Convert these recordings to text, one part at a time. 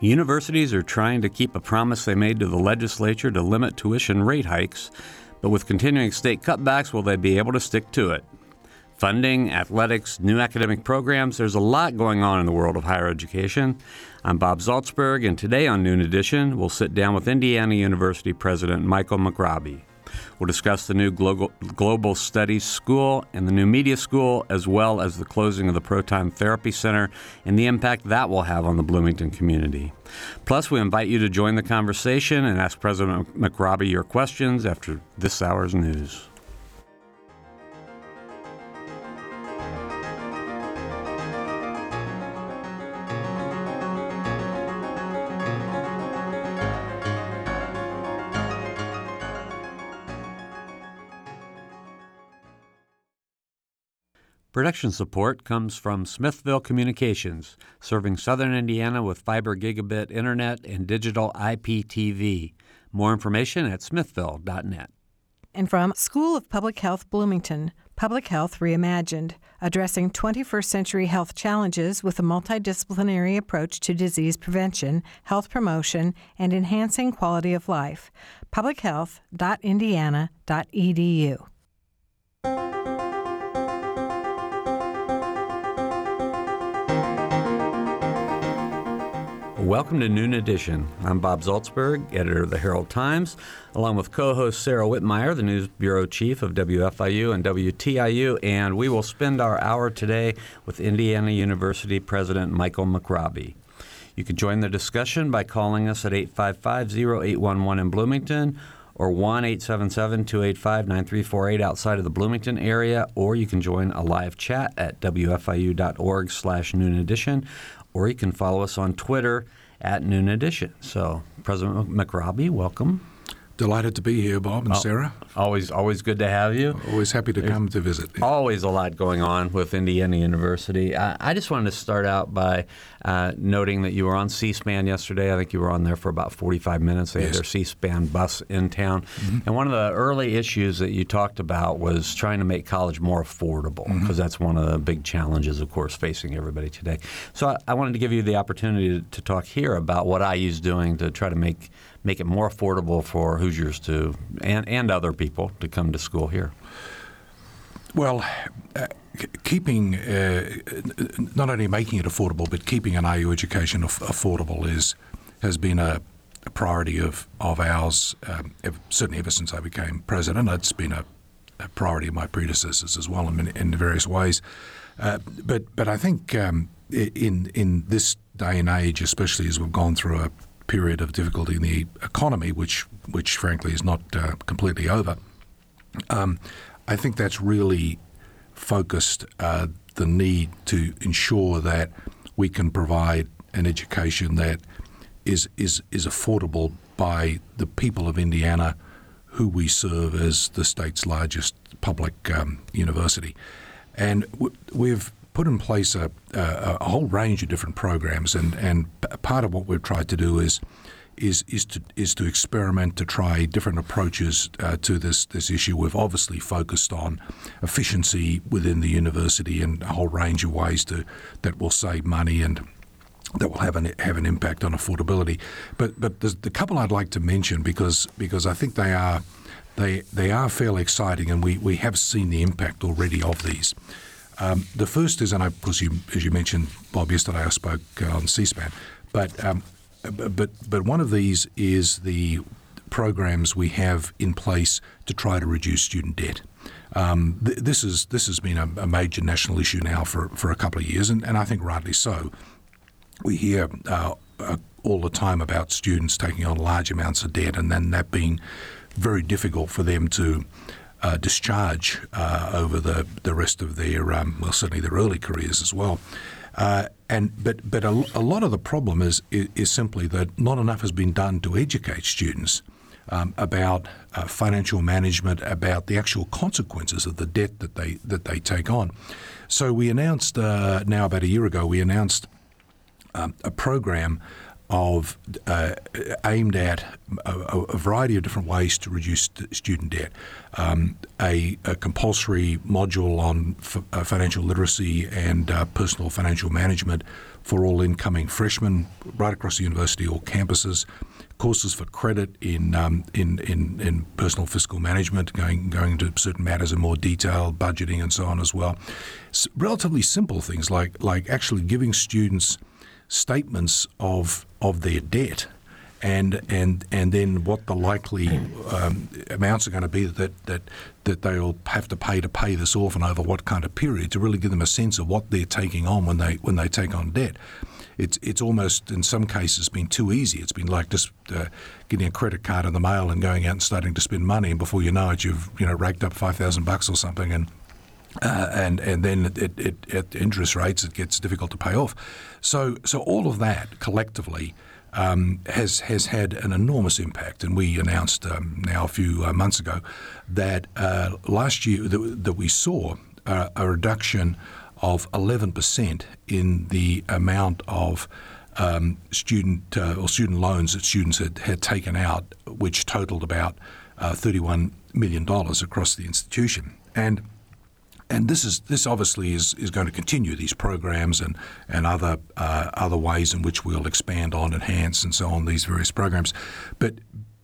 Universities are trying to keep a promise they made to the legislature to limit tuition rate hikes, but with continuing state cutbacks, will they be able to stick to it? Funding, athletics, new academic programs, there's a lot going on in the world of higher education. I'm Bob Zaltsberg, and today on Noon Edition, we'll sit down with Indiana University President Michael McRobbie. We'll discuss the new Global, Global Studies School and the new Media School, as well as the closing of the Proton Therapy Center and the impact that will have on the Bloomington community. Plus, we invite you to join the conversation and ask President McRobbie your questions after this hour's news. Production support comes from Smithville Communications, serving southern Indiana with fiber gigabit internet and digital IPTV. More information at smithville.net. And from School of Public Health Bloomington, Public Health Reimagined, addressing 21st century health challenges with a multidisciplinary approach to disease prevention, health promotion, and enhancing quality of life. publichealth.indiana.edu. Welcome to Noon Edition. I'm Bob Zaltsberg, editor of the Herald Times, along with co host Sarah Whitmire, the news bureau chief of WFIU and WTIU, and we will spend our hour today with Indiana University President Michael McRobbie. You can join the discussion by calling us at 855 0811 in Bloomington or 1 877 285 9348 outside of the Bloomington area, or you can join a live chat at wfiu.org slash noon edition, or you can follow us on Twitter at Noon Edition. So, President McRobbie, welcome. Delighted to be here, Bob and oh, Sarah. Always, always good to have you. Always happy to There's come to visit. Always a lot going on with Indiana University. I, I just wanted to start out by uh, noting that you were on C-SPAN yesterday. I think you were on there for about 45 minutes. They yes. had their C-SPAN bus in town, mm-hmm. and one of the early issues that you talked about was trying to make college more affordable because mm-hmm. that's one of the big challenges, of course, facing everybody today. So I, I wanted to give you the opportunity to, to talk here about what IU's doing to try to make make it more affordable for Hoosiers to and, and other people to come to school here? Well, uh, keeping uh, not only making it affordable, but keeping an IU education af- affordable is has been a, priority of of ours. Um, ever, certainly, ever since I became president, it's been a, a priority of my predecessors as well in, in various ways. Uh, but but I think um, in in this day and age, especially as we've gone through a period of difficulty in the economy, which which frankly is not uh, completely over. Um, I think that's really focused uh, the need to ensure that we can provide an education that is is is affordable by the people of Indiana, who we serve as the state's largest public um, university, and w- we've put in place a, a, a, whole range of different programs, and, and part of what we've tried to do is is is to is to experiment to try different approaches uh, to this this issue. We've obviously focused on efficiency within the university and a whole range of ways to that will save money and that will have an have an impact on affordability. But but the couple I'd like to mention because because I think they are they they are fairly exciting and we, we have seen the impact already of these. Um, the first is, and I, of course, you, as you mentioned, Bob, yesterday I spoke uh, on C-SPAN, but um, but but one of these is the programs we have in place to try to reduce student debt. Um, th- this is this has been a, a, major national issue now for, for a couple of years, and, and I think rightly so. We hear uh, uh, all the time about students taking on large amounts of debt, and then that being very difficult for them to uh, discharge uh, over the, the rest of their, um, well, certainly their early careers as well. Uh, and but but a, a, lot of the problem is, is, is simply that not enough has been done to educate students um, about uh, financial management, about the actual consequences of the debt that they that they take on. So we announced uh, now about a year ago we announced um, a program of uh, aimed at a, a, variety of different ways to reduce student debt. Um, a, a, compulsory module on f- uh, financial literacy and uh, personal financial management for all incoming freshmen right across the university or campuses. Courses for credit in, um, in, in in personal fiscal management, going going into certain matters in more detail, budgeting and so on as well. S- relatively simple things like like actually giving students statements of of their debt and and and then what the likely um, amounts are going to be that that that they'll have to pay to pay this off and over what kind of period to really give them a sense of what they're taking on when they when they take on debt. It's it's almost in some cases been too easy. It's been like just uh, getting a credit card in the mail and going out and starting to spend money, and before you know it, you've you know racked up five thousand bucks or something, and uh, and and then it, it, at interest rates it gets difficult to pay off. So so all of that collectively um, has has had an enormous impact. And we announced um, now a few uh, months ago that uh, last year that, that we saw a, a reduction of 11% in the amount of um, student uh, or student loans that students had, had taken out, which totaled about uh, $31 million across the institution. And and this is this obviously is, is going to continue these programs and and other uh, other ways in which we'll expand on, enhance, and so on these various programs. But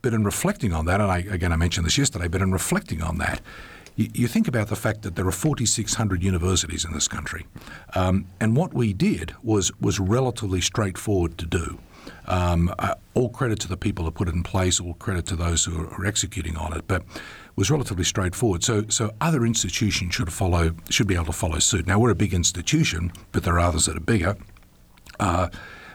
but in reflecting on that, and I, again I mentioned this yesterday, but in reflecting on that, you, you think about the fact that there are 4,600 universities in this country, um, and what we did was was relatively straightforward to do. Um, uh, all credit to the people who put it in place, all credit to those who are, are executing on it, but was relatively straightforward. So, so other institutions should follow, should be able to follow suit. Now, we're a big institution, but there are others that are bigger. Uh,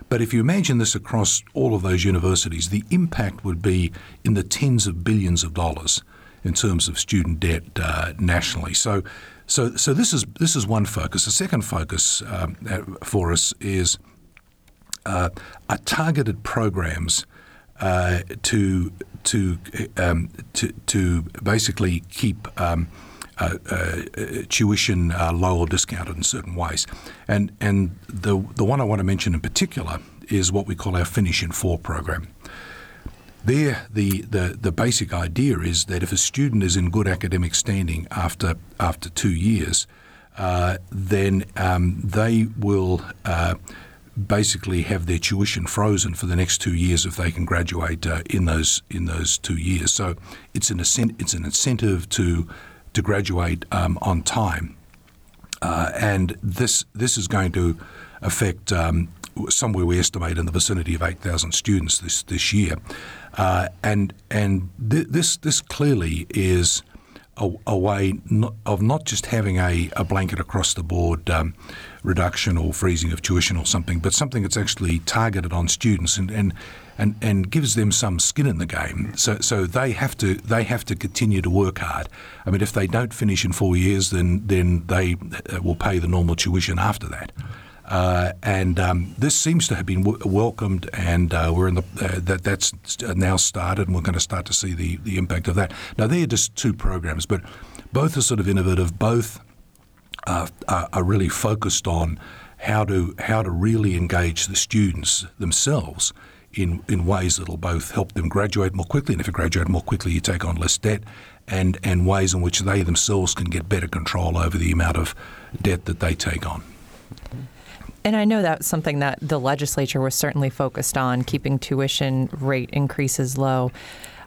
but if you imagine this across all of those universities, the impact would be in the tens of billions of dollars in terms of student debt uh, nationally. So, so, so this is this is one focus. The second focus um, for us is uh, targeted programs uh, to to um, to to basically keep. Um, uh, uh, tuition uh, low or discounted in certain ways, and and the the one I want to mention in particular is what we call our Finish in Four program. There, the, the, the basic idea is that if a student is in good academic standing after after two years, uh, then um, they will uh, basically have their tuition frozen for the next two years if they can graduate uh, in those in those two years. So it's an it's an incentive to to graduate um, on time, uh, and this this is going to affect um, somewhere we estimate in the vicinity of eight thousand students this this year, uh, and and th- this this clearly is. A, a way not, of not just having a, a blanket across the board um, reduction or freezing of tuition or something, but something that's actually targeted on students and, and and, and gives them some skin in the game. So so they have to they have to continue to work hard. I mean, if they don't finish in four years, then then they uh, will pay the normal tuition after that. Uh, and um, this seems to have been w- welcomed, and uh, we're in the uh, that that's now started, and we're going to start to see the the impact of that. Now, they're just two programs, but both are sort of innovative. Both are, are really focused on how to how to really engage the students themselves in in ways that'll both help them graduate more quickly, and if you graduate more quickly, you take on less debt, and and ways in which they themselves can get better control over the amount of debt that they take on. And I know that's something that the legislature was certainly focused on, keeping tuition rate increases low.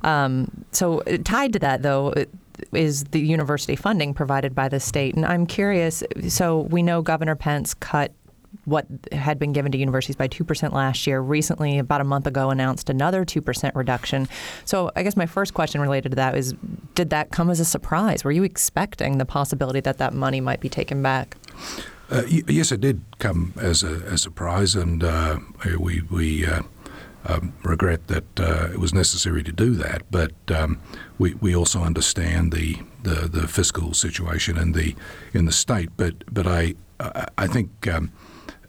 Um, so tied to that, though, is the university funding provided by the state. And I'm curious so we know Governor Pence cut what had been given to universities by 2% last year. Recently, about a month ago, announced another 2% reduction. So, I guess my first question related to that is Did that come as a surprise? Were you expecting the possibility that that money might be taken back? Uh, yes, it did come as a, a surprise, and uh, we, we uh, um, regret that uh, it was necessary to do that, but um, we, we also understand the, the, the, fiscal situation in the in the state. But but I I think um,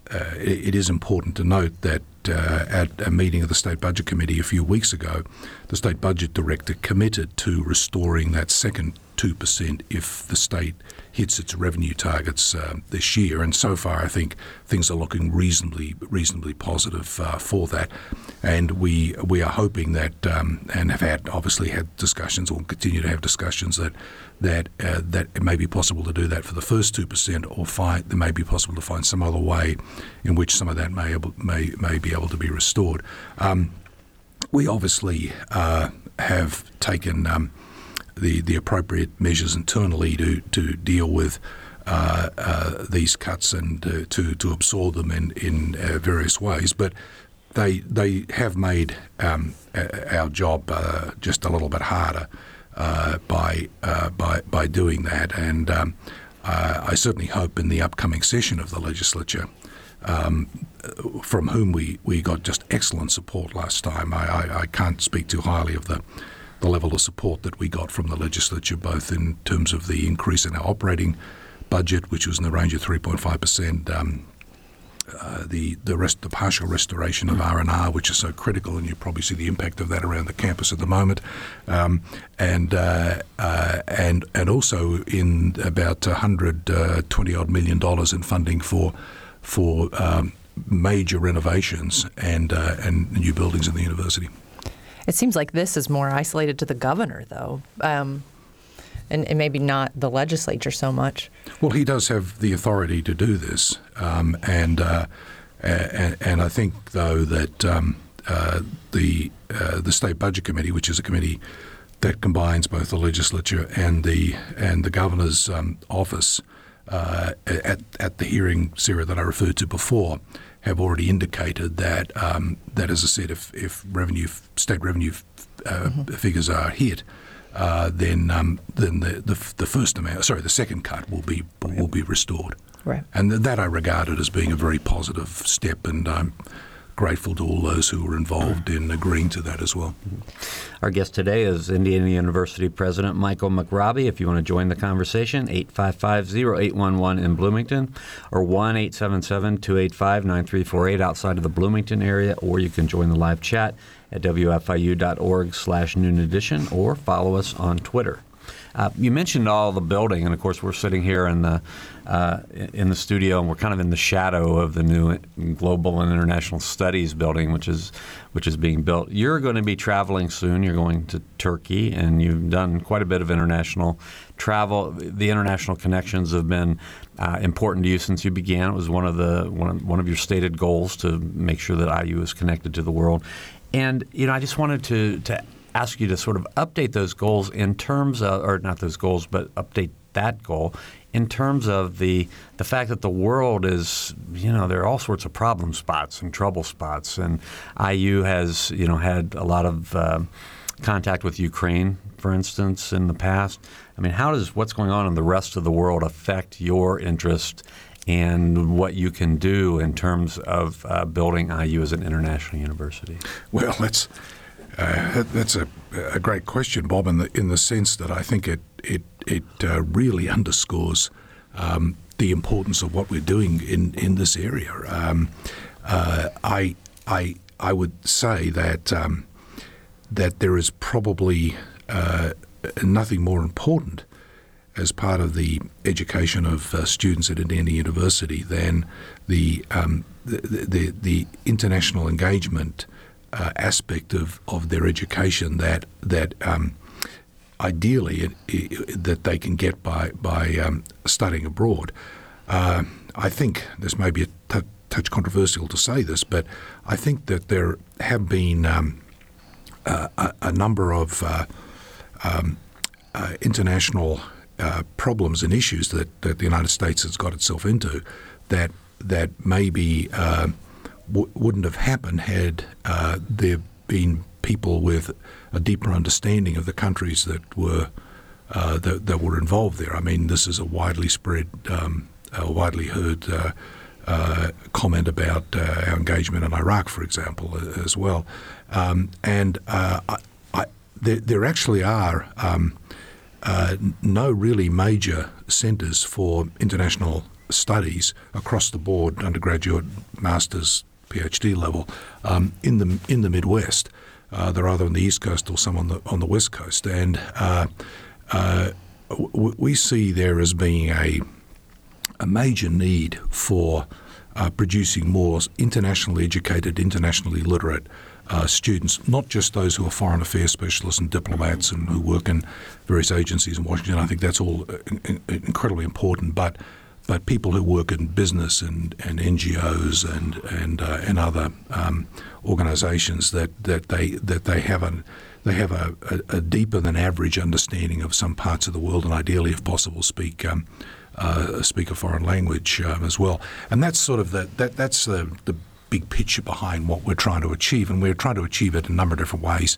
uh, it, is important to note that uh, at a meeting of the state budget committee a few weeks ago, the state budget director committed to restoring that second two percent if the state hits its revenue targets uh, this year. And so far, I think things are looking reasonably reasonably positive uh, for that. And we we are hoping that um, and have had obviously had discussions or continue to have discussions that that uh, that it may be possible to do that for the first two percent, or find it may be possible to find some other way in which some of that may able, may may be able to be restored. Um, we obviously uh, have taken um, the the appropriate measures internally to to deal with. Uh, uh, these cuts and uh, to to absorb them in in uh, various ways, but they they have made um, our job uh, just a little bit harder uh, by by by doing that, and um, I certainly hope in the upcoming session of the legislature um, from whom we, we got just excellent support last time. I, I, I, can't speak too highly of the, the level of support that we got from the legislature, both in terms of the increase in our operating budget, which was in the range of 3.5%. Um, uh, the the rest the partial restoration of R and R, which is so critical, and you probably see the impact of that around the campus at the moment, um, and uh, uh, and and also in about 120 uh, odd million dollars in funding for for um, major renovations and uh, and new buildings in the university. It seems like this is more isolated to the governor, though, um, and, and, maybe not the legislature so much. Well, he does have the authority to do this, um, and, uh, and, and I think though that um, uh, the uh, the state budget committee, which is a committee that combines both the legislature and the and the governor's um, office, uh, at, at the hearing, Sarah, that I referred to before, have already indicated that, um, that as I said, if, if revenue, state revenue uh, mm-hmm. figures are hit, uh, then um, then the, the, the first amount, sorry, the second cut will be will be restored. Right. And that I regarded as being a very positive step, and I'm grateful to all those who were involved in agreeing to that as well. Mm-hmm. Our guest today is Indiana University President Michael McRobbie. If you want to join the conversation, 855-0811 in Bloomington or 1-877-285-9348 outside of the Bloomington area, or you can join the live chat at wfiu.org slash noon edition or follow us on Twitter. Uh, you mentioned all the building, and of course, we're sitting here in the uh, in the studio, and we're kind of in the shadow of the new Global and International Studies building, which is which is being built. You're going to be traveling soon. You're going to Turkey, and you've done quite a bit of international travel. The international connections have been uh, important to you since you began. It was one of the one of, one of your stated goals to make sure that IU is connected to the world. And you know, I just wanted to to ask you to sort of update those goals in terms of, or not those goals, but update that goal in terms of the the fact that the world is, you know, there are all sorts of problem spots and trouble spots, and IU has, you know, had a lot of uh, contact with Ukraine, for instance, in the past. I mean, how does what's going on in the rest of the world affect your interest and what you can do in terms of uh, building IU as an international university? Well, that's uh, that's a, a, great question, Bob, in the in the sense that I think it it it uh, really underscores um, the importance of what we're doing in in this area. Um, uh, I I I would say that um, that there is probably uh, nothing more important as part of the education of uh, students at Indiana University than the, um, the, the, the international engagement uh, aspect of, of their education that that um, ideally it, it, that they can get by by um, studying abroad. Uh, I think this may be a t- touch controversial to say this, but I think that there have been um, uh, a, a, number of uh, um, uh, international uh, problems and issues that, that the United States has got itself into that that maybe w- wouldn't have happened had uh, there been people with a deeper understanding of the countries that were uh, that, that, were involved there. I mean, this is a widely spread, um, widely heard uh, uh comment about uh, our engagement in Iraq, for example, as well. Um, and I, I, there, there, actually are. Um, no really major centres for international studies across the board, undergraduate, masters, PhD level um, in the in the Midwest. Uh, they're either on the East Coast or some on the on the West Coast, and uh, uh, w- we see there as being a a major need for uh, producing more internationally educated, internationally literate uh, students, not just those who are foreign affairs specialists and diplomats and who work in various agencies in Washington. I think that's all uh, in, in, incredibly important, but but people who work in business and, and NGOs and and uh, and other um, organisations that, that they that they have a they have a, a, a, deeper than average understanding of some parts of the world and ideally, if possible, speak. Um, uh, speak a foreign language um, as well, and that's sort of the that that's the, the big picture behind what we're trying to achieve, and we're trying to achieve it in a number of different ways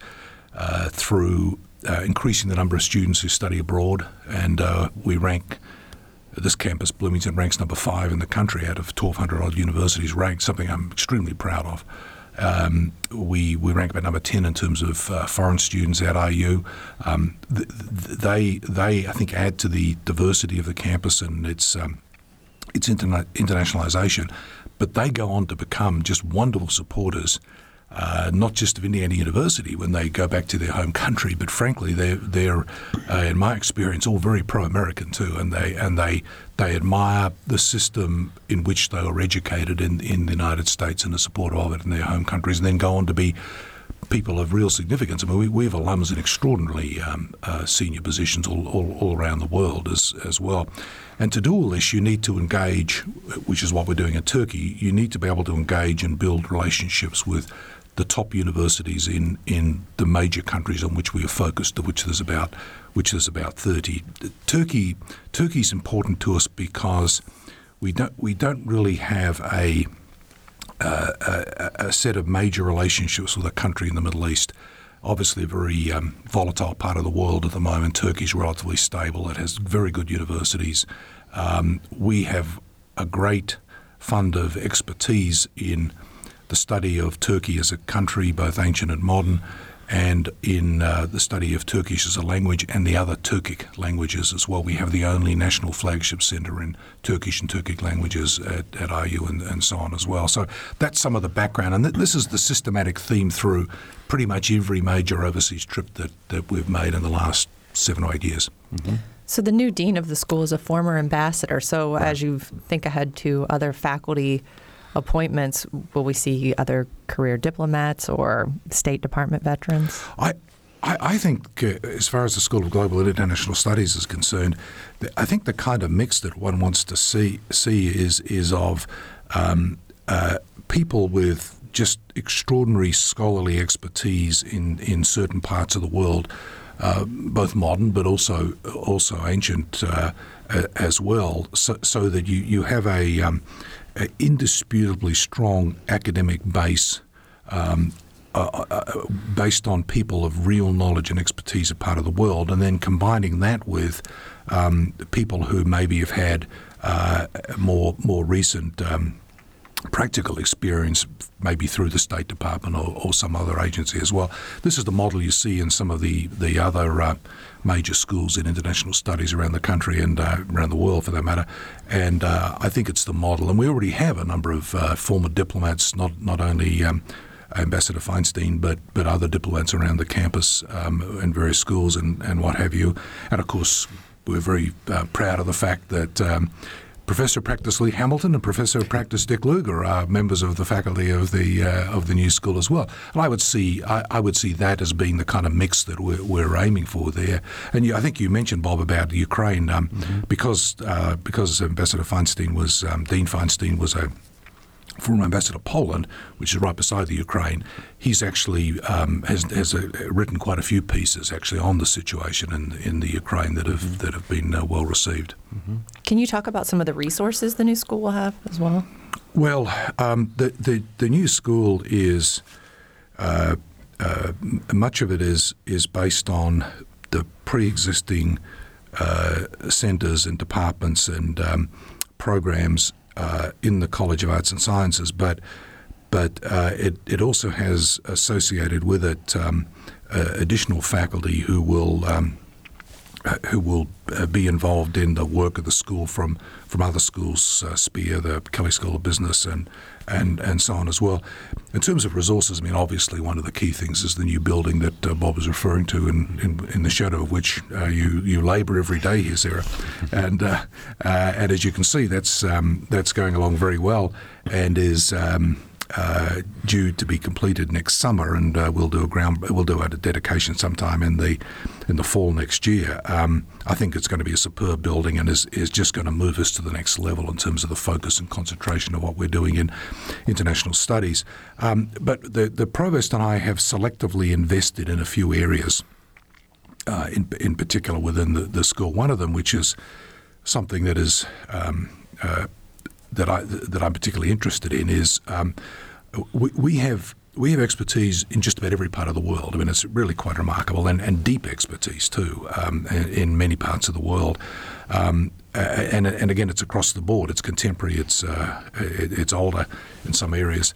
uh, through uh, increasing the number of students who study abroad, and uh, we rank this campus, Bloomington, ranks number five in the country out of 1,200 odd universities ranked, something I'm extremely proud of. Um, we we rank about number ten in terms of uh, foreign students at IU. Um, th- they they I think add to the diversity of the campus and its um, its interna- internationalization, but they go on to become just wonderful supporters uh, not just of Indiana University when they go back to their home country, but frankly, they're, they're uh, in my experience, all very pro-American too, and they and they they admire the system in which they were educated in in the United States and the support of it in their home countries, and then go on to be people of real significance. I mean, we, we have alums in extraordinarily um, uh, senior positions all, all, all, around the world as, as well. And to do all this, you need to engage, which is what we're doing in Turkey, you need to be able to engage and build relationships with the top universities in, in the major countries on which we are focused, of which there's about which there's about 30. Turkey Turkey's important to us because we don't we don't really have a uh, a, a, set of major relationships with a country in the Middle East. Obviously, a very um, volatile part of the world at the moment. Turkey's relatively stable. It has very good universities. Um, we have a great fund of expertise in the study of Turkey as a country, both ancient and modern, and in uh, the study of Turkish as a language and the other Turkic languages as well. We have the only national flagship centre in Turkish and Turkic languages at, at IU and, and, so on as well. So that's some of the background. And th- this is the systematic theme through pretty much every major overseas trip that, that we've made in the last seven or eight years. Mm-hmm. So the new dean of the school is a former ambassador. So right. as you think ahead to other faculty appointments, will we see other career diplomats or State Department veterans? I, I, I think, uh, as far as the School of Global and International Studies is concerned, I think the kind of mix that one wants to see see is is of um, uh, people with just extraordinary scholarly expertise in, in certain parts of the world, uh, both modern but also also ancient uh, as well, so, so, that you, you have a um, indisputably strong academic base um, uh, uh, uh, based on people of real knowledge and expertise a part of the world, and then combining that with um, people who maybe have had uh, more more recent um, practical experience, maybe through the State Department or, or, some other agency as well. This is the model you see in some of the the other uh, major schools in international studies around the country and uh, around the world, for that matter. And uh, I think it's the model. And we already have a number of uh, former diplomats, not not only um, Ambassador Feinstein, but but other diplomats around the campus um, in various schools and, and what have you. And of course, we're very uh, proud of the fact that um, Professor Practice Lee Hamilton and Professor Practice Dick Lugar are members of the faculty of the uh, of the new school as well. And I would see I, I, would see that as being the kind of mix that we're, we're aiming for there. And you, I think you mentioned Bob about Ukraine um, mm-hmm. because uh, because Ambassador Feinstein was um, Dean Feinstein was a former ambassador to Poland, which is right beside the Ukraine, he's actually um, has, has a, written quite a few pieces actually on the situation in in the Ukraine that have mm-hmm. that have been uh, well received. Mm-hmm. Can you talk about some of the resources the new school will have as well? Well, um, the, the the new school is uh, uh, much of it is is based on the pre-existing uh, centres and departments and um, programs uh, in the College of Arts and Sciences, but but uh, it, it also has associated with it um, uh, additional faculty who will um, who will uh, be involved in the work of the school from from other schools, uh, SPEA, the Kelley School of Business, and and and so on as well. In terms of resources, I mean, obviously one of the key things is the new building that uh, Bob was referring to, in, in, in the shadow of which uh, you you labour every day here, Sarah, and uh, uh, and as you can see, that's um, that's going along very well, and is. Um, uh, due to be completed next summer, and uh, we'll do a ground we'll do a dedication sometime in the in the fall next year. Um, I think it's going to be a superb building, and is is just going to move us to the next level in terms of the focus and concentration of what we're doing in international studies. Um, but the the provost and I have selectively invested in a few areas. Uh, in in particular within the, the school, one of them, which is something that is um, uh, that I that I'm particularly interested in is um, we, we, have we have expertise in just about every part of the world. I mean, it's really quite remarkable and, and deep expertise too um, in, in, many parts of the world. Um, and, and again, it's across the board. It's contemporary. It's uh, it's older in some areas.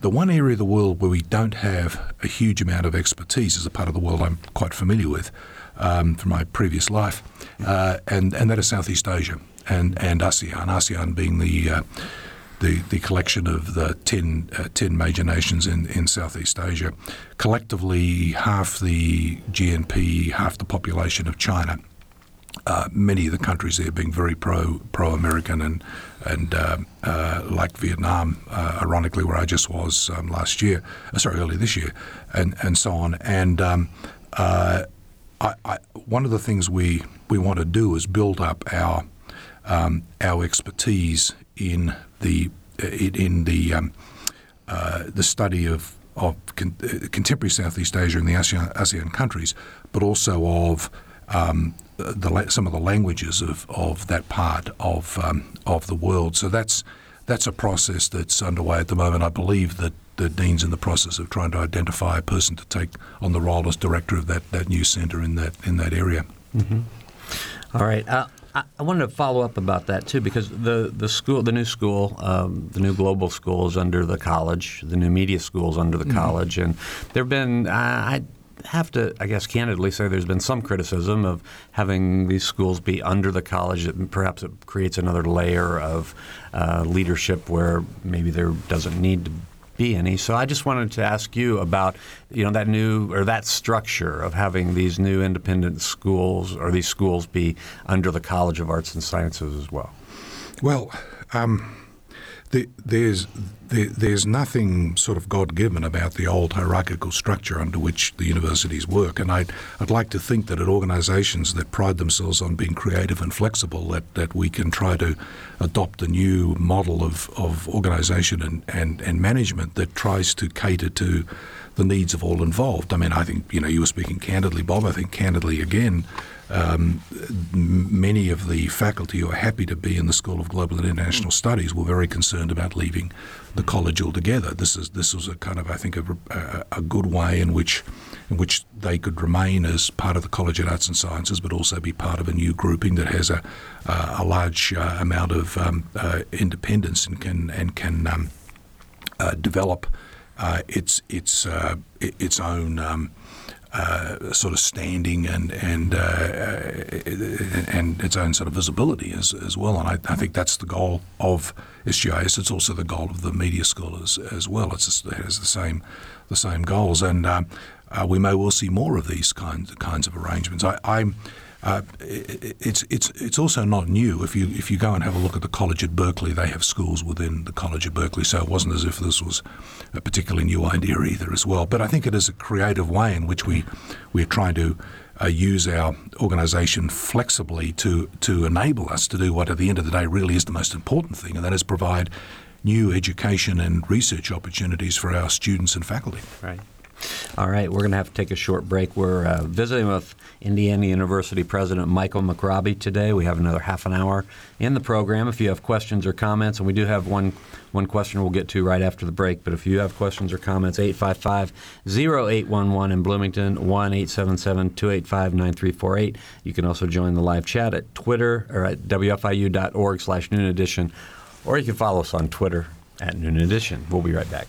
The one area of the world where we don't have a huge amount of expertise is a part of the world I'm quite familiar with um, from my previous life, uh, and and that is Southeast Asia and, and ASEAN, ASEAN being the uh, the, the collection of the 10, uh, 10 major nations in, in Southeast Asia, collectively half the GNP, half the population of China. Uh, many of the countries there being very pro pro American and and uh, uh, like Vietnam, uh, ironically, where I just was um, last year, uh, sorry, early this year, and and so on. And um, uh, I, I, one of the things we we want to do is build up our um, our expertise in the in the um, uh, the study of of con- uh, contemporary Southeast Asia and the ASEAN, ASEAN countries, but also of um, the, some of the languages of, of that part of um, of the world. So that's that's a process that's underway at the moment. I believe that the dean's in the process of trying to identify a person to take on the role as director of that, that new centre in that in that area. Mm-hmm. All right. Uh, I, I wanted to follow up about that too, because the, the school, the new school, um, the new global school is under the college. The new media school is under the mm-hmm. college, and there have been I have to, I guess, candidly say there's been some criticism of having these schools be under the college. That perhaps it creates another layer of uh, leadership where maybe there doesn't need to be any. So I just wanted to ask you about you know that new or that structure of having these new independent schools or these schools be under the College of Arts and Sciences as well. Well. Um, the, there's the, there's nothing sort of God given about the old hierarchical structure under which the universities work, and I'd I'd like to think that at organisations that pride themselves on being creative and flexible, that, that we can try to adopt a new model of, of organisation and, and, and management that tries to cater to the needs of all involved. I mean, I think you know you were speaking candidly, Bob. I think candidly again um, many of the faculty who are happy to be in the School of Global and International Studies were very concerned about leaving the college altogether. This is this was a kind of I think a, a, a good way in which in which they could remain as part of the College of Arts and Sciences, but also be part of a new grouping that has a a large uh, amount of um, uh, independence and can and can um, uh, develop uh, its its uh, its own. Uh, sort of standing and and uh, and its own sort of visibility as, as well. And I, I, think that's the goal of SGIS. It's also the goal of the media school as, as well. It's just, it has the same the same goals, and um, uh, we may well see more of these kinds kinds of arrangements. I, I'm uh, it's it's it's also not new. If you if you go and have a look at the college at Berkeley, they have schools within the college at Berkeley. So it wasn't as if this was a particularly new idea either, as well. But I think it is a creative way in which we we're trying to uh, use our organisation flexibly to to enable us to do what, at the end of the day, really is the most important thing, and that is provide new education and research opportunities for our students and faculty. Right. All right, we're going to have to take a short break. We're uh, visiting with Indiana University President Michael McRobbie today. We have another half an hour in the program. If you have questions or comments, and we do have one one question we'll get to right after the break, but if you have questions or comments, 855 0811 in Bloomington, 1 877 285 9348. You can also join the live chat at Twitter or at WFIU.org slash noon edition, or you can follow us on Twitter at noon edition. We'll be right back.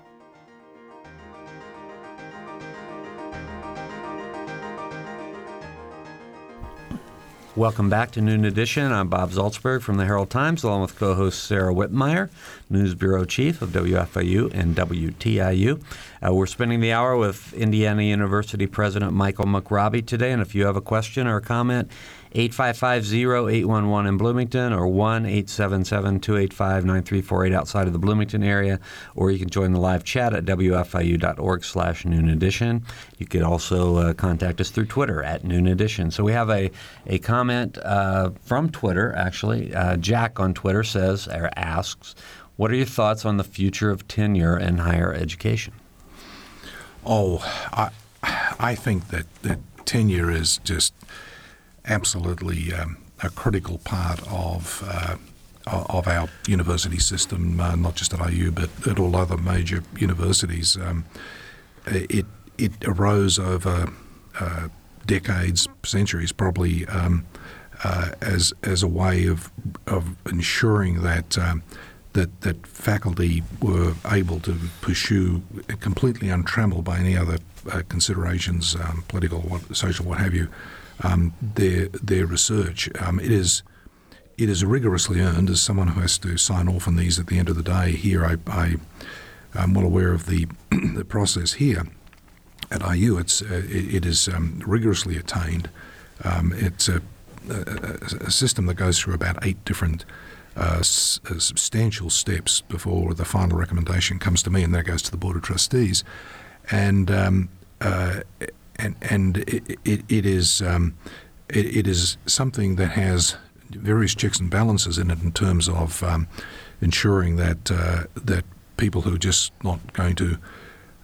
Welcome back to Noon Edition. I'm Bob Zaltsberg from the Herald Times, along with co-host Sarah Whitmire, News Bureau Chief of WFIU and WTIU. Uh, we're spending the hour with Indiana University President Michael McRobbie today, and if you have a question or a comment, 855-0811 in Bloomington or 1-877-285-9348 outside of the Bloomington area, or you can join the live chat at wfiu.org slash noon edition. You could also uh, contact us through Twitter at noon edition. So we have a, a comment uh, from Twitter, actually. Uh, Jack on Twitter says, or asks, what are your thoughts on the future of tenure in higher education? Oh, I, I think that, that tenure is just – absolutely um, a critical part of uh, of our university system, uh, not just at IU but at all other major universities. Um, it it arose over uh, decades, centuries, probably. Um, uh, as as a way of of ensuring that um, that that faculty were able to pursue completely untrammeled by any other uh, considerations, um, political, what, social, what have you, um, their their research. Um, it is it is rigorously earned. As someone who has to sign off on these at the end of the day, here I, I am well aware of the the process here at IU. It's uh, it, it is um, rigorously attained. Um, it's a, a, a, system that goes through about eight different. Uh, s- uh, substantial steps before the final recommendation comes to me, and that goes to the board of trustees. And um, uh, and and it, it, it is um, it, it is something that has various checks and balances in it in terms of um, ensuring that uh, that people who are just not going to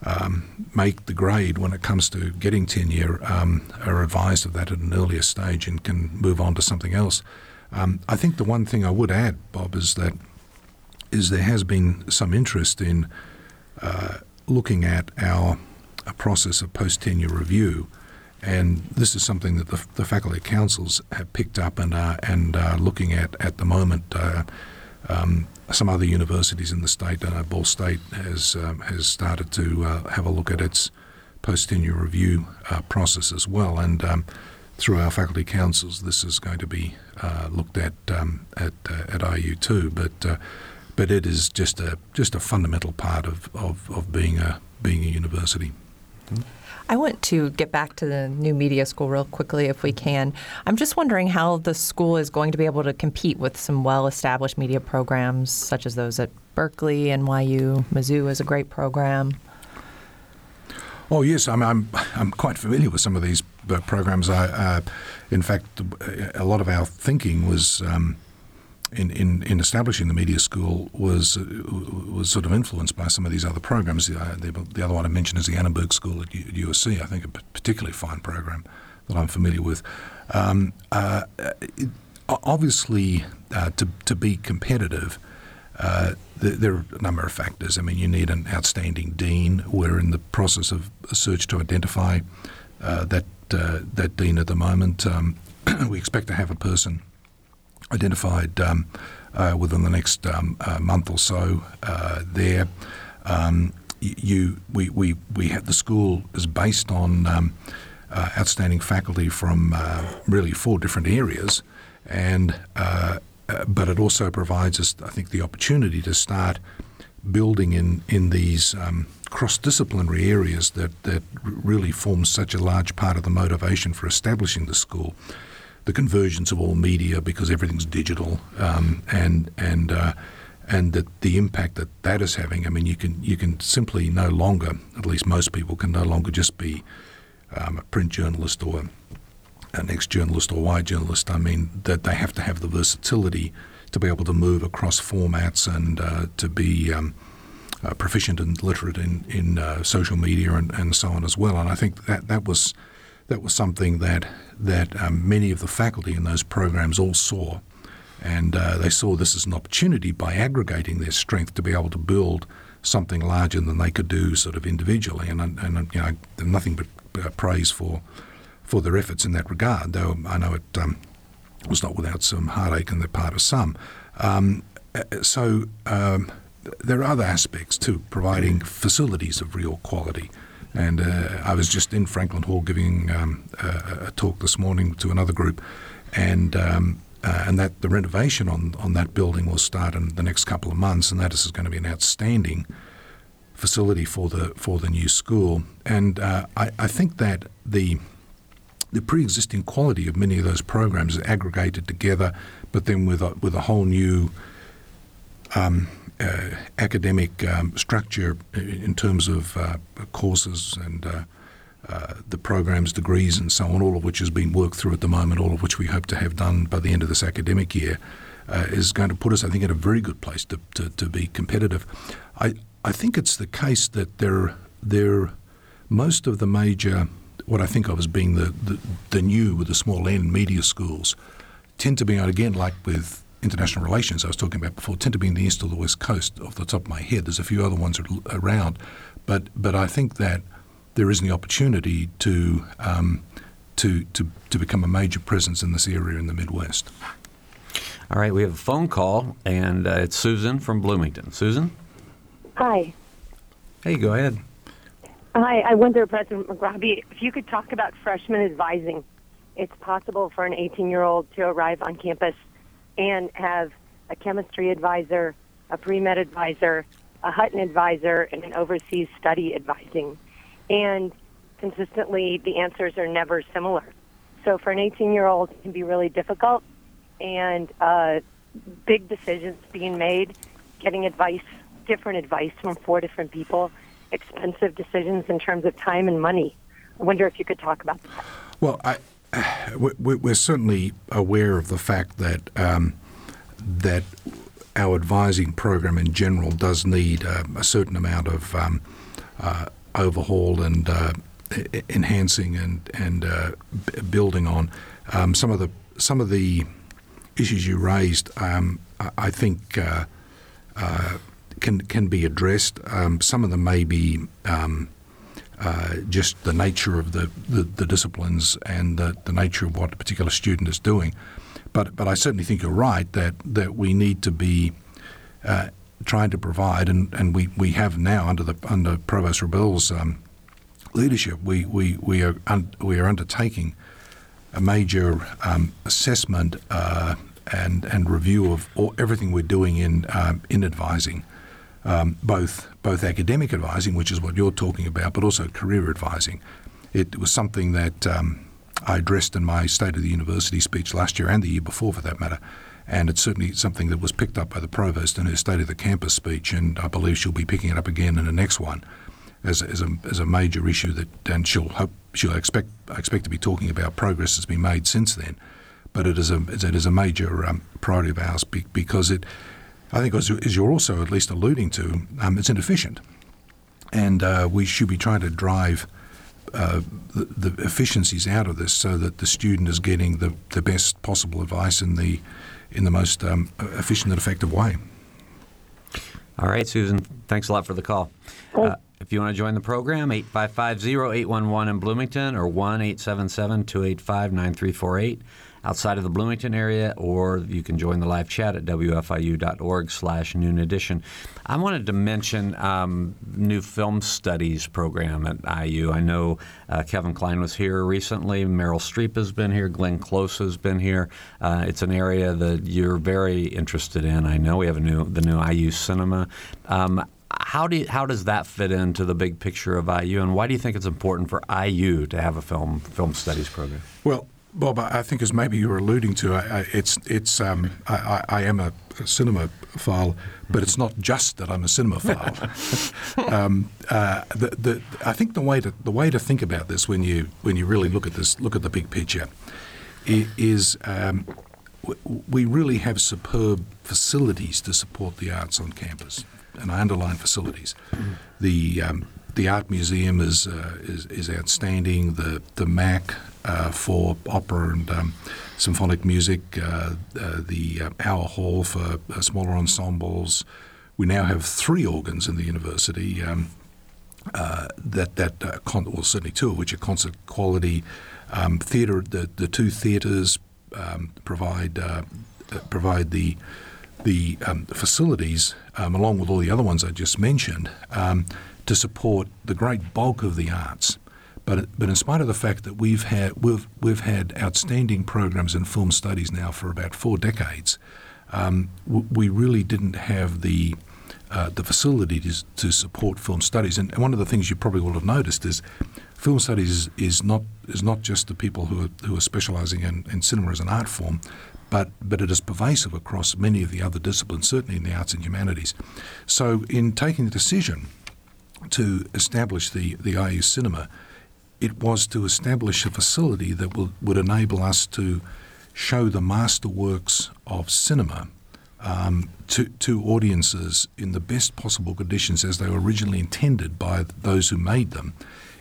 um, make the grade when it comes to getting tenure um, are advised of that at an earlier stage and can move on to something else. Um, I think the one thing I would add, Bob, is that is there has been some interest in uh, looking at our a process of post tenure review. And this is something that the, the, faculty councils have picked up and are, and are looking at at the moment. Uh, um, some other universities in the state, uh, Ball State has um, has started to uh, have a look at its post tenure review uh, process as well. And um, through our faculty councils, this is going to be uh, looked at um, at uh, at IU too. But but it is just a just a fundamental part of, of, of being a being a university. I want to get back to the new media school real quickly if we can. I'm just wondering how the school is going to be able to compete with some well established media programs such as those at Berkeley, NYU, Mizzou is a great program. Oh yes, I'm I'm, I'm quite familiar with some of these uh, programs. I, uh, in fact, a lot of our thinking was um, in, in, in establishing the media school was uh, was sort of influenced by some of these other programs. The, uh, the, the, other one I mentioned is the Annenberg School at, at USC. I think a particularly fine program that I'm familiar with. Um, uh, it, obviously, uh, to to be competitive, uh, there are a number of factors. I mean, you need an outstanding dean. We're in the process of a search to identify uh, that that dean at the moment. Um, we expect to have a person identified um, uh, within the next um, uh, month or so uh, there. Um, you, we, we, we have, the school is based on um, uh, outstanding faculty from uh, really four different areas, and uh, but it also provides us, I think, the opportunity to start building in in these um, cross-disciplinary areas that that really form such a large part of the motivation for establishing the school the convergence of all media because everything's digital, um, and and uh, and that the impact that that is having. I mean, you can you can simply no longer, at least most people can no longer just be um, a print journalist or an ex journalist or Y journalist. I mean, that they have to have the versatility to be able to move across formats and uh, to be um, uh, proficient and literate in in uh, social media and, and so on as well. And I think that that was that was something that that um, many of the faculty in those programs all saw, and uh, they saw this as an opportunity by aggregating their strength to be able to build something larger than they could do sort of individually. And and you know, nothing but uh, praise for for their efforts in that regard. Though I know it um, was not without some heartache on the part of some. Um, uh, so. Um, there are other aspects to providing facilities of real quality. And uh, I was just in Franklin Hall giving um, a, a, talk this morning to another group, and um, uh, and that the renovation on on that building will start in the next couple of months, and that is going to be an outstanding facility for the for the new school. And uh, I, I think that the the pre-existing quality of many of those programs is aggregated together, but then with a, with a whole new um, uh, academic um, structure in terms of uh, courses and uh, uh, the programs, degrees, and so on, all of which has been worked through at the moment, all of which we hope to have done by the end of this academic year, uh, is going to put us, I think, in a very good place to, to, to be competitive. I, I think it's the case that there, there, most of the major, what I think of as being the, the, the new with the small n media schools, tend to be, again, like with international relations I was talking about before tend to be in the east or the west coast off the top of my head. There's a few other ones around, but but I think that there is the opportunity to um, to, to to become a major presence in this area in the Midwest. All right, we have a phone call, and uh, it's Susan from Bloomington. Susan. Hi. Hey, go ahead. Hi, I wonder, President McRobbie, if you could talk about freshman advising. It's possible for an 18 year old to arrive on campus and have a chemistry advisor, a pre-med advisor, a Hutton advisor, and an overseas study advising. And consistently, the answers are never similar. So for an 18-year-old, it can be really difficult, and uh, big decisions being made, getting advice, different advice from four different people, expensive decisions in terms of time and money. I wonder if you could talk about that. Well, I, we're certainly aware of the fact that um, that our advising program in general does need uh, a certain amount of um, uh, overhaul and uh, enhancing and and uh, building on um, some of the some of the issues you raised. Um, I think uh, uh, can can be addressed. Um, some of them may be um, uh, just the nature of the, the, the disciplines and the, the, nature of what a particular student is doing. But, but I certainly think you're right that, that we need to be uh, trying to provide, and, and we, we have now under the under Provost Robel's um, leadership, we, we, we, are un, we are undertaking a major um, assessment uh, and, and review of all, everything we're doing in, um, in advising um, both both academic advising, which is what you're talking about, but also career advising. It was something that um, I addressed in my State of the University speech last year and the year before, for that matter. And it's certainly something that was picked up by the provost in her State of the Campus speech, and I believe she'll be picking it up again in the next one as, as, a, as a major issue that, and she'll hope she'll expect expect to be talking about progress that's been made since then. But it is a it is a major um, priority of ours because it I think, as, as you're also at least alluding to, um, it's inefficient. And uh, we should be trying to drive uh, the, the, efficiencies out of this so that the student is getting the, the best possible advice in the, in the most um, efficient and effective way. All right, Susan, thanks a lot for the call. Uh, if you want to join the program, 855-0811 in Bloomington or 1-877-285-9348 outside of the Bloomington area, or you can join the live chat at wfiu.org slash noon edition. I wanted to mention um, new film studies program at IU. I know uh, Kevin Kline was here recently. Meryl Streep has been here. Glenn Close has been here. Uh, it's an area that you're very interested in. I know we have a new the new IU cinema. Um, how do you, how does that fit into the big picture of IU, and why do you think it's important for IU to have a film film studies program? Well, Bob, I think as maybe you were alluding to, I, I, it's it's um, I, I, am a, a cinemaphile, but it's not just that I'm a cinemaphile. um, uh, the, the, I think the way to the way to think about this when you when you really look at this, look at the big picture, is um, we really have superb facilities to support the arts on campus, and I underline facilities. The um, the art museum is, uh, is, is outstanding. The the MAC uh, for opera and um, symphonic music, uh, uh the uh, Auer Hall for smaller ensembles. We now have three organs in the university. Um, that that con- well certainly two of which are concert quality. Um, theatre the the two theatres um, provide provide the the um, facilities, um, along with all the other ones I just mentioned, um, to support the great bulk of the arts. But, but in spite of the fact that we've had we've we've had outstanding programs in film studies now for about four decades, um, we really didn't have the uh, the facilities to support film studies. And one of the things you probably will have noticed is film studies is, is not is not just the people who are who are specialising in, in cinema as an art form, but but it is pervasive across many of the other disciplines, certainly in the arts and humanities. So in taking the decision to establish the, the IU Cinema, it was to establish a facility that will, would enable us to show the masterworks of cinema um, to, to audiences in the best possible conditions as they were originally intended by those who made them.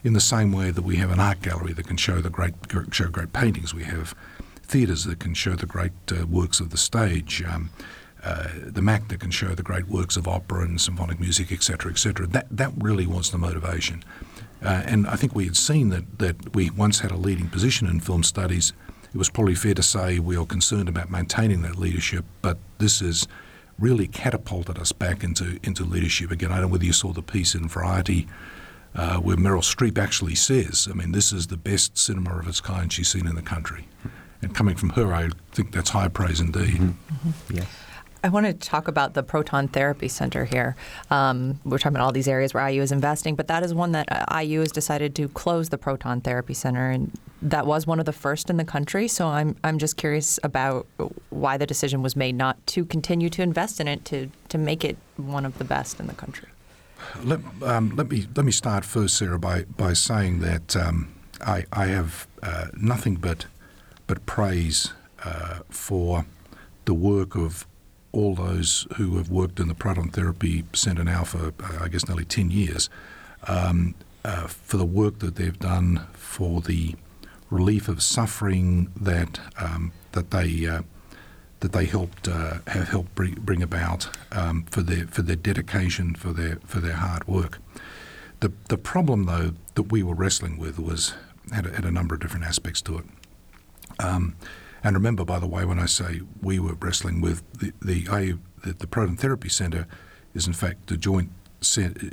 In the same way that we have an art gallery that can show the great show great paintings, we have theatres that can show the great uh, works of the stage. Um, uh, the Mac that can show the great works of opera and symphonic music, etc., etc. That that really was the motivation, uh, and I think we had seen that that we once had a leading position in film studies. It was probably fair to say we are concerned about maintaining that leadership, but this has really catapulted us back into into leadership again. I don't know whether you saw the piece in Variety. Uh, where Meryl Streep actually says, I mean, this is the best cinema of its kind she's seen in the country. And coming from her, I think that's high praise indeed. Mm-hmm. Mm-hmm. Yes. I want to talk about the Proton Therapy Center here. Um, we're talking about all these areas where IU is investing, but that is one that uh, IU has decided to close the Proton Therapy Center, and that was one of the first in the country. So I'm I'm just curious about why the decision was made not to continue to invest in it to to make it one of the best in the country. Let, um, let me let me start first, Sarah, by by saying that um, I I have uh, nothing but but praise uh, for the work of all those who have worked in the proton therapy centre now for, uh, I guess, nearly 10 years, um, uh, for the work that they've done for the relief of suffering that um, that they uh, that they helped uh, have helped bring, bring about um, for their for their dedication for their for their hard work. The the problem though that we were wrestling with was had a, had a number of different aspects to it. And remember, by the way, when I say we were wrestling with the the, IU, the, the Proton Therapy Centre is in fact a joint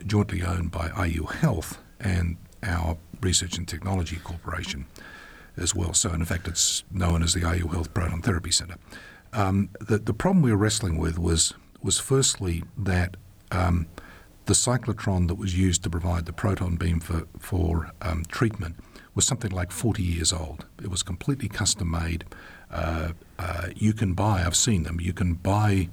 jointly owned by IU Health and our Research and Technology Corporation as well. So in fact, it's known as the IU Health Proton Therapy Centre. Um, the, the problem we were wrestling with was was firstly that um, the cyclotron that was used to provide the proton beam for for um, treatment was something like 40 years old. It was completely custom made. Uh, uh, you can buy, I've seen them, you can buy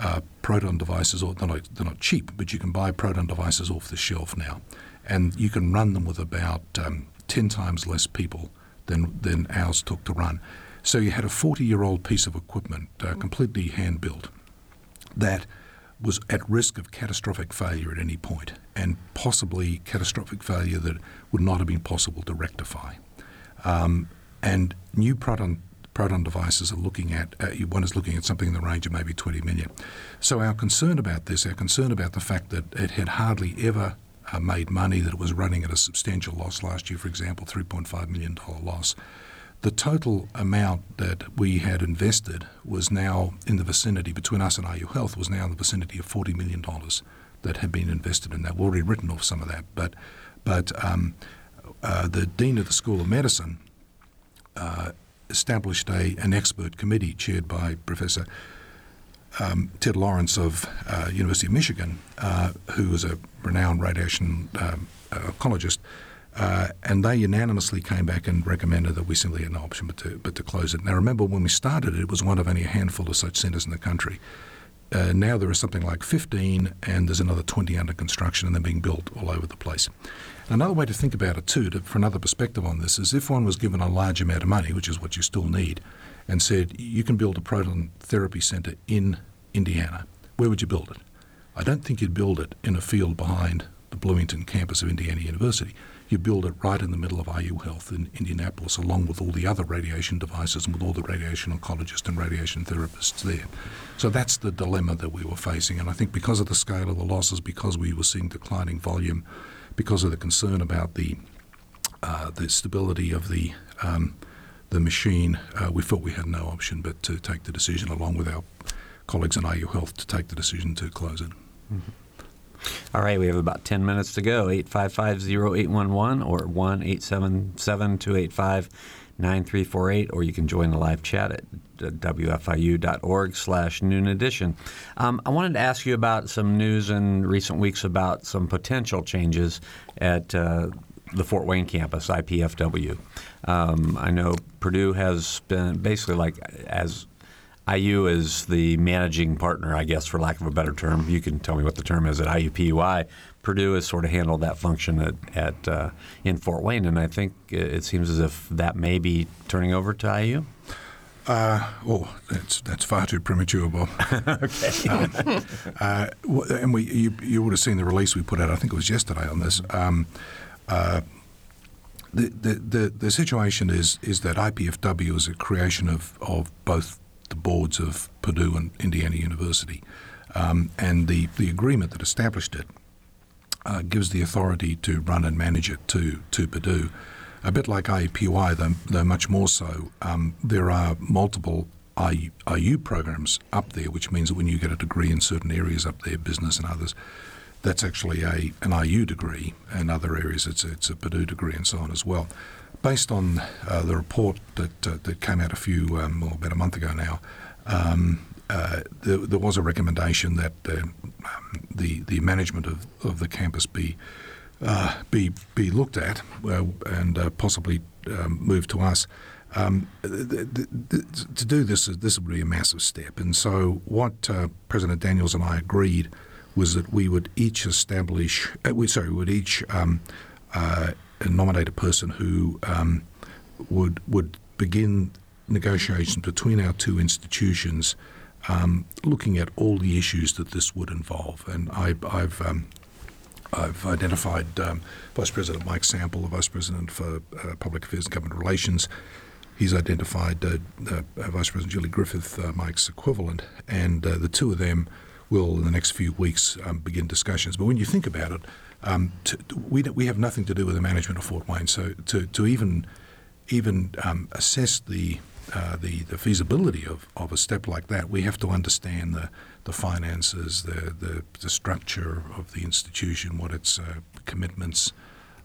uh, proton devices, or they're not, they're not, cheap, but you can buy proton devices off the shelf now. And you can run them with about um, 10 times less people than, than ours took to run. So you had a 40 year old piece of equipment, uh, completely hand built, that was at risk of catastrophic failure at any point, and possibly catastrophic failure that would not have been possible to rectify. Um, and new proton proton devices are looking at, uh, one is looking at something in the range of maybe 20 million. So our concern about this, our concern about the fact that it had hardly ever uh, made money, that it was running at a substantial loss last year, for example, $3.5 million loss. The total amount that we had invested was now in the vicinity, between us and IU Health, was now in the vicinity of $40 million that had been invested in that. We've already written off some of that, but, but um, uh, the Dean of the School of Medicine uh, established a, an expert committee chaired by Professor um, Ted Lawrence of uh, University of Michigan, uh, who is a renowned radiation um, oncologist, Uh, and they unanimously came back and recommended that we simply had no option but to, but to close it. Now, remember, when we started it, it was one of only a handful of such centres in the country. Uh, now there are something like 15, and there's another 20 under construction, and they're being built all over the place. Another way to think about it, too, to, for another perspective on this, is if one was given a large amount of money, which is what you still need, and said, you can build a proton therapy centre in Indiana, where would you build it? I don't think you'd build it in a field behind the Bloomington campus of Indiana University. You build it right in the middle of IU Health in Indianapolis, along with all the other radiation devices and with all the radiation oncologists and radiation therapists there. So that's the dilemma that we were facing. And I think because of the scale of the losses, because we were seeing declining volume, because of the concern about the uh, the stability of the um, the machine, uh, we felt we had no option but to take the decision, along with our colleagues in IU Health, to take the decision to close it. Mm-hmm. All right, we have about 10 minutes to go. 855-0811 or 1-877-285-9348, or you can join the live chat at wfiu.org slash noon edition. Um, I wanted to ask you about some news in recent weeks about some potential changes at uh, the Fort Wayne campus, IPFW. Um, I know Purdue has been basically like as IU is the managing partner, I guess, for lack of a better term. You can tell me what the term is at IUPUI. Purdue has sort of handled that function at, at uh, in Fort Wayne, and I think it seems as if that may be turning over to IU. Uh, oh, that's that's far too premature, Bob. okay. um, uh, and we you, you would have seen the release we put out. I think it was yesterday on this. Um, uh, the, the, the, the situation is is that IPFW is a creation of, of both the boards of Purdue and Indiana University. Um, and the, the agreement that established it uh, gives the authority to run and manage it to, to Purdue. A bit like IUPUI, though, though much more so, um, there are multiple IU, IU programs up there, which means that when you get a degree in certain areas up there, business and others, that's actually a an IU degree. In other areas, it's it's a Purdue degree and so on as well based on uh, the report that uh, that came out a few, um, well, about a month ago now, um, uh, there, there, was a recommendation that uh, the the management of, of the campus be uh, be be looked at uh, and possibly um, moved to us. Um, the, the, the, to do this, this would be a massive step. And so, what President Daniels and I agreed was that we would each establish, we sorry, we would each um, nominate a person who um, would would begin negotiations between our two institutions, um, looking at all the issues that this would involve. And I, have um, I've identified um, Vice President Mike Sample, the Vice President for uh, Public Affairs and Government Relations. He's identified uh, uh, Vice President Julie Griffith, uh, Mike's equivalent, and uh, the two of them will, in the next few weeks, um, begin discussions. But when you think about it, um, to, we, we have nothing to do with the management of Fort Wayne. So to, to even even um, assess the, uh, the the feasibility of, of a step like that, we have to understand the, the finances, the, the, the structure of the institution, what its uh, commitments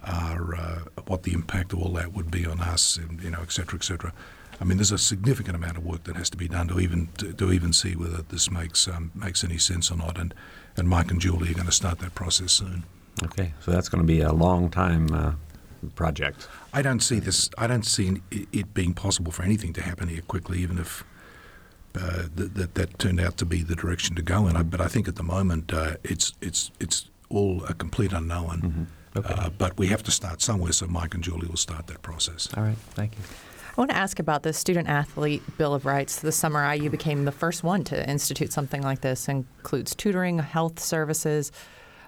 are, uh, what the impact of all that would be on us, and you know, et cetera, et cetera. I mean, there's a significant amount of work that has to be done to even to, to even see whether this makes um, makes any sense or not. And and Mike and Julie are going to start that process soon. Okay, so that's going to be a long time uh, project. I don't see this. I don't see it being possible for anything to happen here quickly, even if uh, that, that, that turned out to be the direction to go in. But I think at the moment uh, it's it's it's all a complete unknown. Mm-hmm. Okay. Uh, but we have to start somewhere, so Mike and Julie will start that process. All right, thank you. I want to ask about the Student Athlete Bill of Rights. This summer, IU became the first one to institute something like this. It includes tutoring, health services,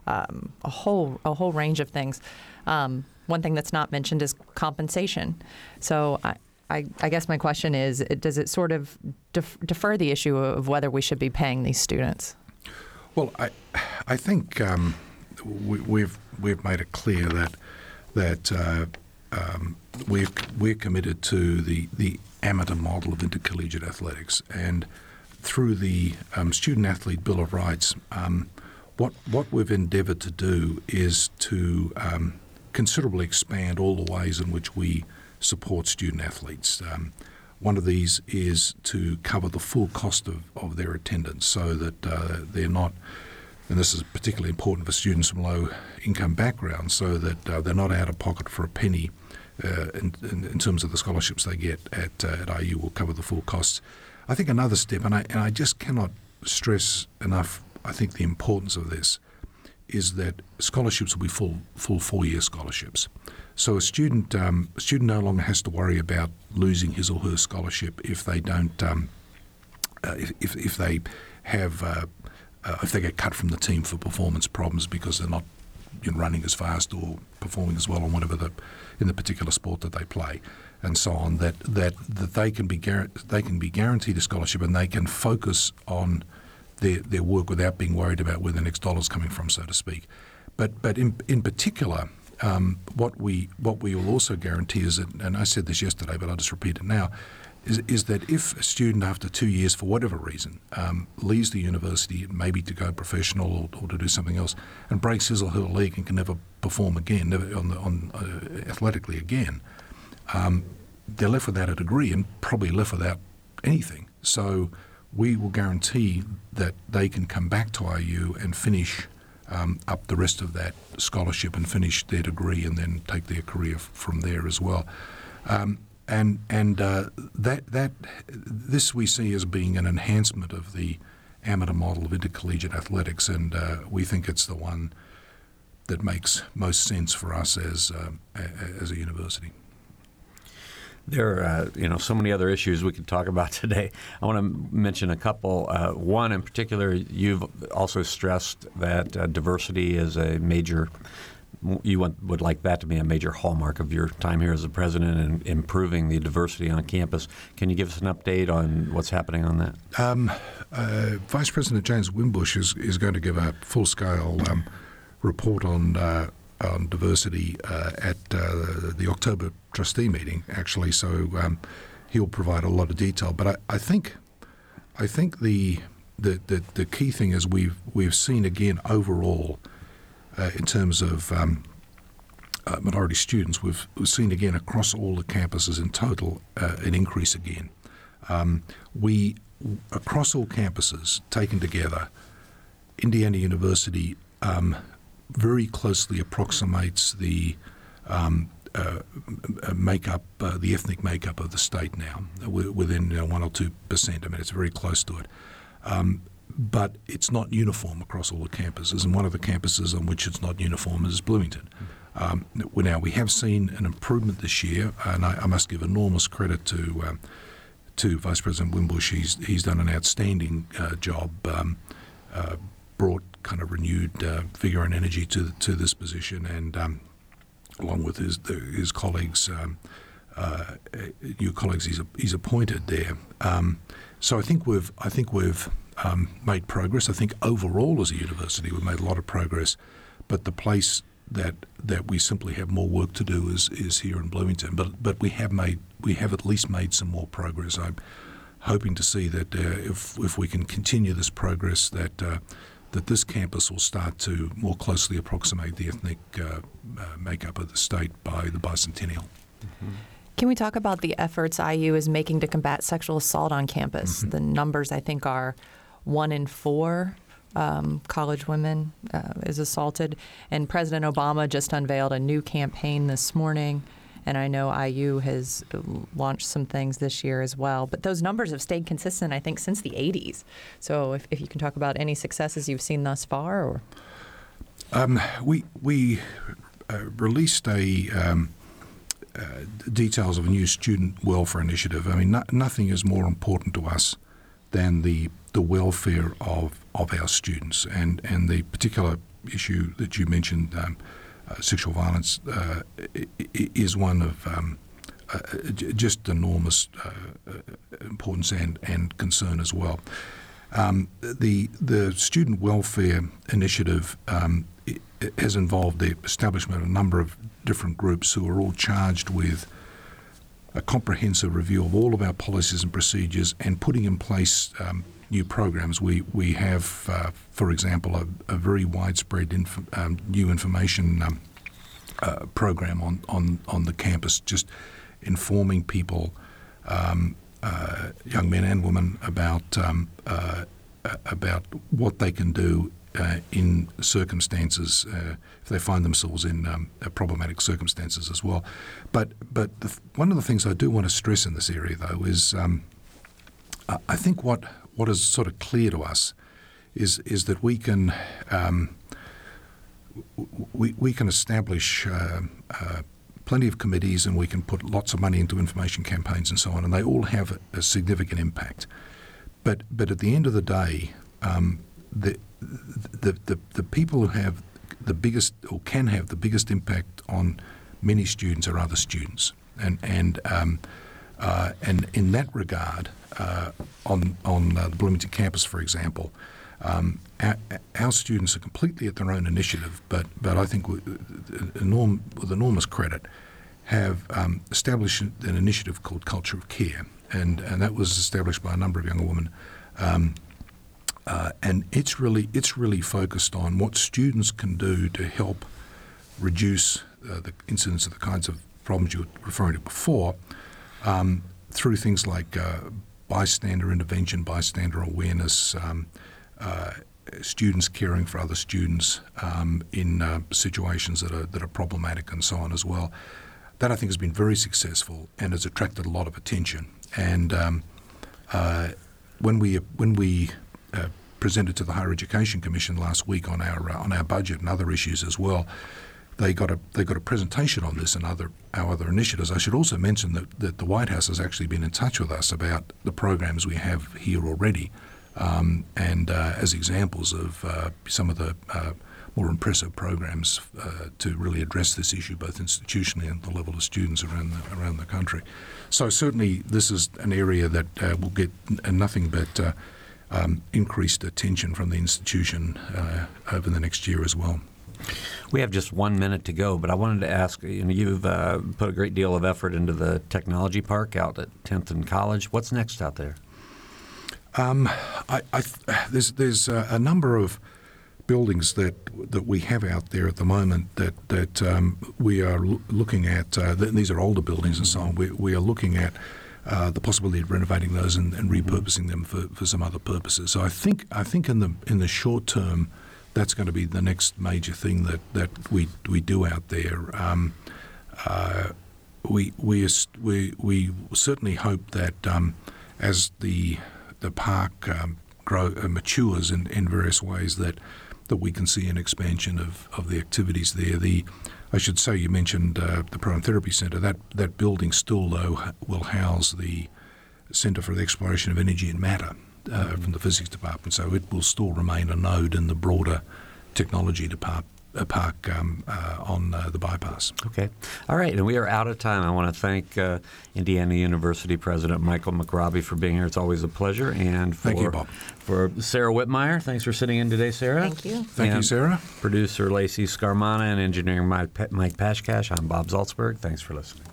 um, a whole a whole range of things. Um, one thing that's not mentioned is compensation. So I, I, I, guess my question is, does it sort of def- defer the issue of whether we should be paying these students? Well, I, I think um, we, have we've, we've made it clear that that uh, um, we're we're committed to the the amateur model of intercollegiate athletics, and through the um, Student Athlete Bill of Rights, um, what what we've endeavoured to do is to um, considerably expand all the ways in which we support student athletes. Um, one of these is to cover the full cost of, of their attendance so that uh, they're not and this is particularly important for students from low income backgrounds, so that uh, they're not out of pocket for a penny uh, in, in, in, terms of the scholarships they get at, uh, at IU will cover the full costs. I think another step, and I, and I just cannot stress enough, I think the importance of this is that scholarships will be full full four year scholarships. So a student um, a student no longer has to worry about losing his or her scholarship if they don't um, uh, if, if, they have uh, uh, if they get cut from the team for performance problems because they're not you know, running as fast or performing as well on whatever the in the particular sport that they play, and so on. That that that they can be gar- they can be guaranteed a scholarship and they can focus on their their work without being worried about where the next dollar is coming from, so to speak. But but in in particular. Um, what we what we will also guarantee is that, and I said this yesterday, but I'll just repeat it now, is, is that if a student, after two years, for whatever reason, um, leaves the university, maybe to go professional or, or, to do something else, and breaks his or her leg and can never perform again, never on, the, on uh, athletically again, um, they're left without a degree and probably left without anything. So we will guarantee that they can come back to IU and finish um, up the rest of that scholarship and finish their degree and then take their career f- from there as well. Um, and and uh, that that this we see as being an enhancement of the amateur model of intercollegiate athletics, and uh, we think it's the one that makes most sense for us as uh, as a university. There are, uh, you know, so many other issues we could talk about today. I want to mention a couple. Uh, one in particular, you've also stressed that uh, diversity is a major you want, would like that to be a major hallmark of your time here as a president and improving the diversity on campus. Can you give us an update on what's happening on that? Um, uh, Vice President James Wimbush is, is going to give a full scale um, report on. Uh, on diversity uh, at the October trustee meeting, actually. So um, he'll provide a lot of detail. But I, I think, I think the, the, the the key thing is we've we've seen again overall uh, in terms of um, uh, minority students, we've, we've, seen again across all the campuses in total uh, an increase again. Um, we, across all campuses taken together, Indiana University um, very closely approximates the um, makeup, uh, the ethnic makeup of the state now, within know, one or two percent. I mean, it's very close to it. Um, but it's not uniform across all the campuses. And one of the campuses on which it's not uniform is Bloomington. Um, now we have seen an improvement this year, and I, I must give enormous credit to um, to Vice President Wimbush. He's he's done an outstanding uh, job, um, uh, brought kind of renewed uh, vigor and energy to to this position, and um, along with his his colleagues, um, uh, new colleagues he's he's appointed there. Um, so I think we've I think we've um, made progress. I think overall as a university we've made a lot of progress, but the place that that we simply have more work to do is is here in Bloomington. But but we have made we have at least made some more progress. I'm hoping to see that uh, if if we can continue this progress that. Uh, that this campus will start to more closely approximate the ethnic uh, uh makeup of the state by the bicentennial. Mm-hmm. Can we talk about the efforts IU is making to combat sexual assault on campus? Mm-hmm. The numbers, I think, are one in four um, college women uh, is assaulted. And President Obama just unveiled a new campaign this morning. And I know IU has launched some things this year as well. But those numbers have stayed consistent, I think, since the 80s. So if, if you can talk about any successes you've seen thus far, or um, we we uh, released a um, uh, details of a new student welfare initiative. I mean, no, nothing is more important to us than the the welfare of, of our students. And, and the particular issue that you mentioned, um, uh, sexual violence, uh, is one of um, uh, just enormous uh, importance and, and concern as well. Um, the the student welfare initiative um, has involved the establishment of a number of different groups who are all charged with a comprehensive review of all of our policies and procedures and putting in place um, new programs. We we have, uh, for example, a, a very widespread inf- um, new information um, uh, program on, on on the campus, just informing people, um, uh, young men and women, about um, uh, about what they can do uh, in circumstances uh, if they find themselves in um, problematic circumstances as well. But but the, one of the things I do want to stress in this area though is um, I think what what is sort of clear to us is is that we can um, we, we can establish uh, uh, plenty of committees and we can put lots of money into information campaigns and so on, and they all have a, significant impact. But but at the end of the day, um, the, the the the people who have the biggest or can have the biggest impact on many students are other students, and and um, uh, and in that regard, uh, on on uh, the Bloomington campus, for example, um, our, our, students are completely at their own initiative, but but I think with, enorm, with enormous credit, have um, established an initiative called Culture of Care, and and that was established by a number of young women. Um, uh, and it's really it's really focused on what students can do to help reduce uh, the incidence of the kinds of problems you were referring to before um, through things like uh, bystander intervention, bystander awareness, um, uh, students caring for other students um, in uh, situations that are that are problematic and so on as well. That I think has been very successful and has attracted a lot of attention. And um, uh, when we when we uh, presented to the Higher Education Commission last week on our uh, on our budget and other issues as well, they got a they got a presentation on this and other our other initiatives. I should also mention that, that the White House has actually been in touch with us about the programs we have here already um, and uh, as examples of uh, some of the uh, more impressive programs uh, to really address this issue, both institutionally and the level of students around the, around the country. So certainly, this is an area that uh, will get nothing but uh, um, increased attention from the institution over the next year as well. We have just one minute to go, but I wanted to ask you know, you've uh, put a great deal of effort into the technology park out at 10th and College. What's next out there? Um, I, I, there's there's a, a, number of buildings that that we have out there at the moment that that um, we are looking at. Uh, these are older buildings and so on. We, we are looking at. Uh, the possibility of renovating those and, and repurposing them for, for some other purposes. So I think I think in the in the short term, that's going to be the next major thing that, that we we do out there. Um, uh, we we we we certainly hope that um, as the the park um, grow, uh, matures in, in various ways that that we can see an expansion of, of the activities there. The I should say you mentioned uh, the Proton Therapy Centre. That that building still though will house the Centre for the Exploration of Energy and Matter uh, from the Physics Department. So it will still remain a node in the broader technology department park um, uh, on uh, the bypass. Okay. All right. And we are out of time. I want to thank uh, Indiana University President Michael McRobbie for being here. It's always a pleasure. And for, thank you, Bob. For Sarah Whitmire, thanks for sitting in today, Sarah. Thank you. Thank and you, Sarah. Producer Lacey Scarmana and engineering Mike, Mike Pashkash. I'm Bob Zaltsberg. Thanks for listening.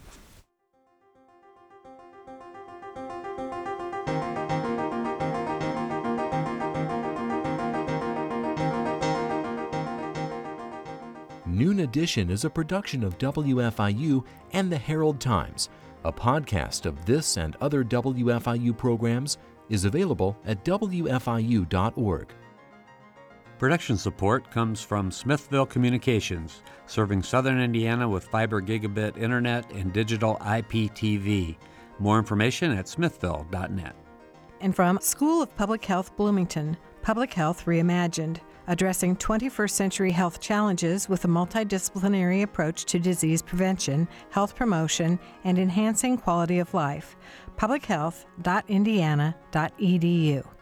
Noon Edition is a production of WFIU and the Herald Times. A podcast of this and other WFIU programs is available at WFIU.org. Production support comes from Smithville Communications, serving southern Indiana with fiber gigabit internet and digital IPTV. More information at smithville.net. And from School of Public Health Bloomington, Public Health Reimagined addressing 21st century health challenges with a multidisciplinary approach to disease prevention, health promotion, and enhancing quality of life. publichealth.indiana.edu.